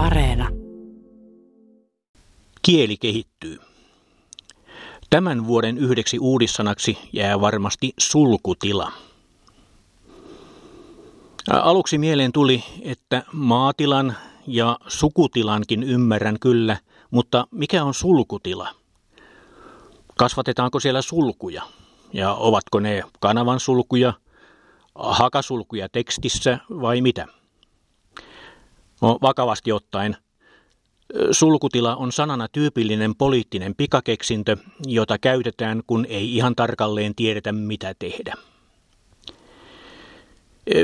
Areena. Kieli kehittyy. Tämän vuoden yhdeksi uudissanaksi jää varmasti sulkutila. Aluksi mieleen tuli, että maatilan ja sukutilankin ymmärrän kyllä, mutta mikä on sulkutila? Kasvatetaanko siellä sulkuja? Ja ovatko ne kanavan sulkuja, hakasulkuja tekstissä vai mitä? No, vakavasti ottaen, sulkutila on sanana tyypillinen poliittinen pikakeksintö, jota käytetään, kun ei ihan tarkalleen tiedetä, mitä tehdä.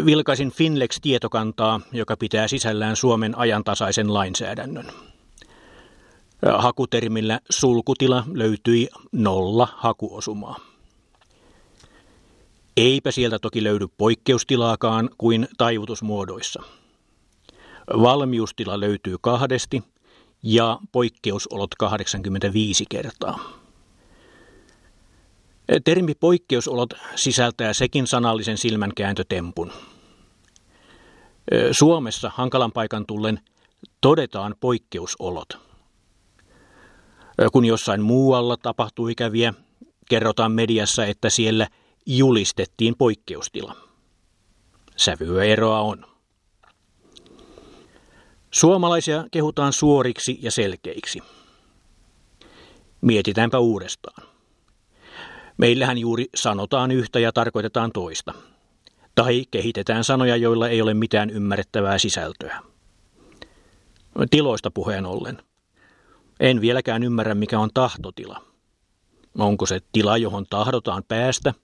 Vilkaisin Finlex-tietokantaa, joka pitää sisällään Suomen ajantasaisen lainsäädännön. Hakutermillä sulkutila löytyi nolla hakuosumaa. Eipä sieltä toki löydy poikkeustilaakaan kuin taivutusmuodoissa. Valmiustila löytyy kahdesti ja poikkeusolot 85 kertaa. Termi poikkeusolot sisältää sekin sanallisen silmänkääntötempun. Suomessa hankalan paikan tullen todetaan poikkeusolot. Kun jossain muualla tapahtui ikäviä, kerrotaan mediassa, että siellä julistettiin poikkeustila. Sävyä eroa on. Suomalaisia kehutaan suoriksi ja selkeiksi. Mietitäänpä uudestaan. Meillähän juuri sanotaan yhtä ja tarkoitetaan toista. Tai kehitetään sanoja, joilla ei ole mitään ymmärrettävää sisältöä. Tiloista puheen ollen. En vieläkään ymmärrä, mikä on tahtotila. Onko se tila, johon tahdotaan päästä,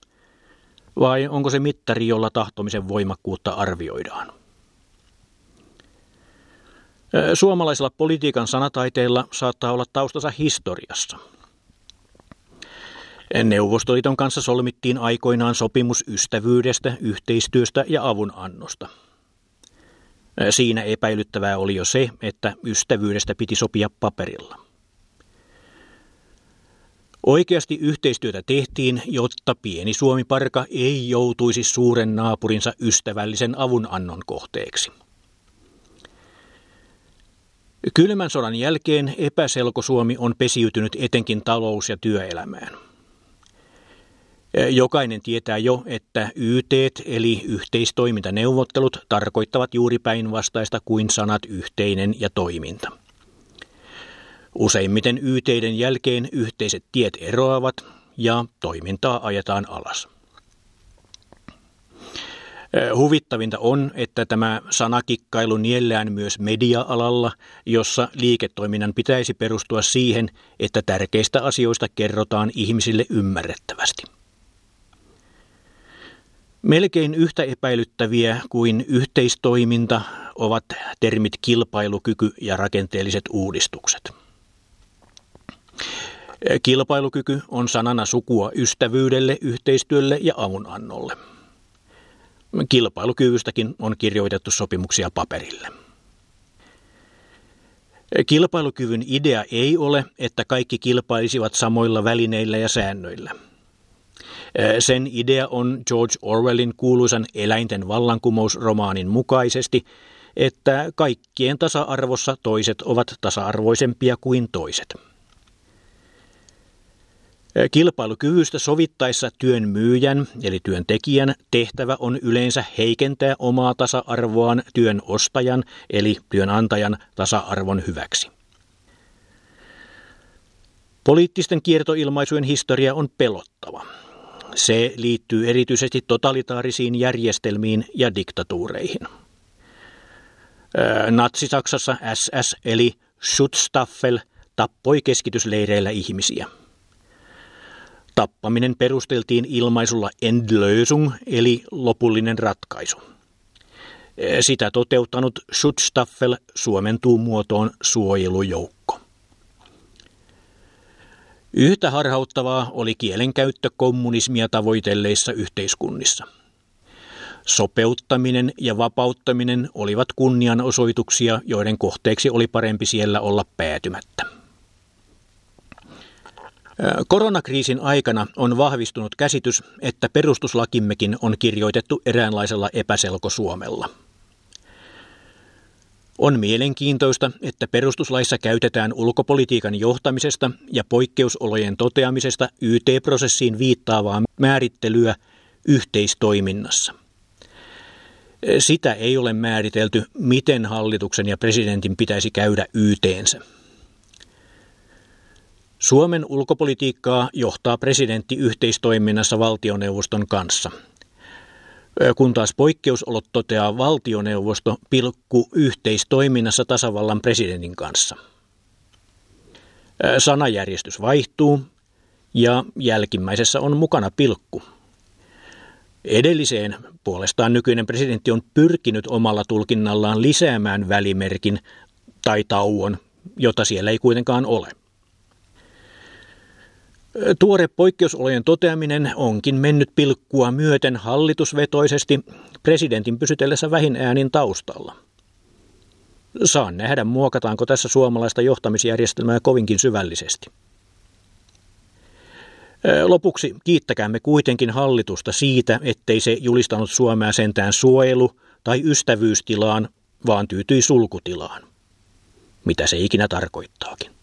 vai onko se mittari, jolla tahtomisen voimakkuutta arvioidaan? Suomalaisella politiikan sanataiteella saattaa olla taustansa historiassa – Neuvostoliiton kanssa solmittiin aikoinaan sopimus ystävyydestä, yhteistyöstä ja avunannosta. Siinä epäilyttävää oli jo se, että ystävyydestä piti sopia paperilla. Oikeasti yhteistyötä tehtiin, jotta pieni Suomi-parka ei joutuisi suuren naapurinsa ystävällisen avunannon kohteeksi. Kylmän sodan jälkeen epäselko Suomi on pesiytynyt etenkin talous- ja työelämään. Jokainen tietää jo, että YT eli yhteistoimintaneuvottelut tarkoittavat juuri päinvastaista kuin sanat yhteinen ja toiminta. Useimmiten YTiden jälkeen yhteiset tiet eroavat ja toimintaa ajetaan alas. Huvittavinta on, että tämä sanakikkailu niellään myös media-alalla, jossa liiketoiminnan pitäisi perustua siihen, että tärkeistä asioista kerrotaan ihmisille ymmärrettävästi. Melkein yhtä epäilyttäviä kuin yhteistoiminta ovat termit kilpailukyky ja rakenteelliset uudistukset. Kilpailukyky on sanana sukua ystävyydelle, yhteistyölle ja avunannolle. Kilpailukyvystäkin on kirjoitettu sopimuksia paperille. Kilpailukyvyn idea ei ole, että kaikki kilpailisivat samoilla välineillä ja säännöillä – sen idea on George Orwellin kuuluisan eläinten vallankumousromaanin mukaisesti, että kaikkien tasa-arvossa toiset ovat tasa-arvoisempia kuin toiset. Kilpailukyvystä sovittaessa työn myyjän eli työntekijän tehtävä on yleensä heikentää omaa tasa-arvoaan työn ostajan eli työnantajan tasa-arvon hyväksi. Poliittisten kiertoilmaisujen historia on pelottava. Se liittyy erityisesti totalitaarisiin järjestelmiin ja diktatuureihin. Natsi-Saksassa SS eli Schutzstaffel tappoi keskitysleireillä ihmisiä. Tappaminen perusteltiin ilmaisulla Endlösung eli lopullinen ratkaisu. Sitä toteuttanut Schutzstaffel suomentuu muotoon suojelujoukko. Yhtä harhauttavaa oli kielenkäyttö kommunismia tavoitelleissa yhteiskunnissa. Sopeuttaminen ja vapauttaminen olivat kunnianosoituksia, joiden kohteeksi oli parempi siellä olla päätymättä. Koronakriisin aikana on vahvistunut käsitys, että perustuslakimmekin on kirjoitettu eräänlaisella epäselko Suomella. On mielenkiintoista, että perustuslaissa käytetään ulkopolitiikan johtamisesta ja poikkeusolojen toteamisesta YT-prosessiin viittaavaa määrittelyä yhteistoiminnassa. Sitä ei ole määritelty, miten hallituksen ja presidentin pitäisi käydä YTensä. Suomen ulkopolitiikkaa johtaa presidentti yhteistoiminnassa valtioneuvoston kanssa – kun taas poikkeusolot toteaa valtioneuvosto pilkku yhteistoiminnassa tasavallan presidentin kanssa. Sanajärjestys vaihtuu ja jälkimmäisessä on mukana pilkku. Edelliseen puolestaan nykyinen presidentti on pyrkinyt omalla tulkinnallaan lisäämään välimerkin tai tauon, jota siellä ei kuitenkaan ole. Tuore poikkeusolojen toteaminen onkin mennyt pilkkua myöten hallitusvetoisesti presidentin pysytellessä vähin äänin taustalla. Saan nähdä, muokataanko tässä suomalaista johtamisjärjestelmää kovinkin syvällisesti. Lopuksi kiittäkäämme kuitenkin hallitusta siitä, ettei se julistanut Suomea sentään suojelu- tai ystävyystilaan, vaan tyytyi sulkutilaan. Mitä se ikinä tarkoittaakin.